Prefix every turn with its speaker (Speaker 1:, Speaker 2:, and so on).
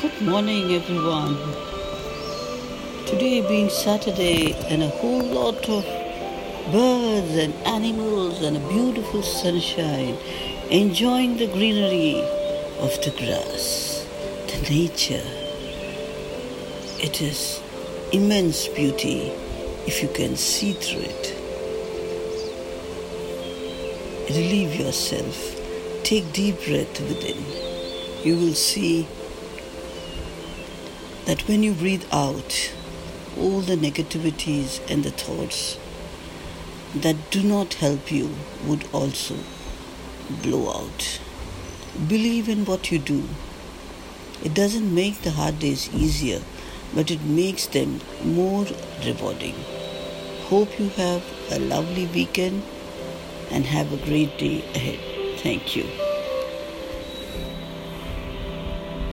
Speaker 1: Good morning, everyone. Today being Saturday, and a whole lot of birds and animals, and a beautiful sunshine, enjoying the greenery of the grass, the nature. It is immense beauty if you can see through it. Relieve yourself. Take deep breath within. You will see that when you breathe out, all the negativities and the thoughts that do not help you would also blow out. Believe in what you do. It doesn't make the hard days easier, but it makes them more rewarding. Hope you have a lovely weekend and have a great day ahead. Thank you.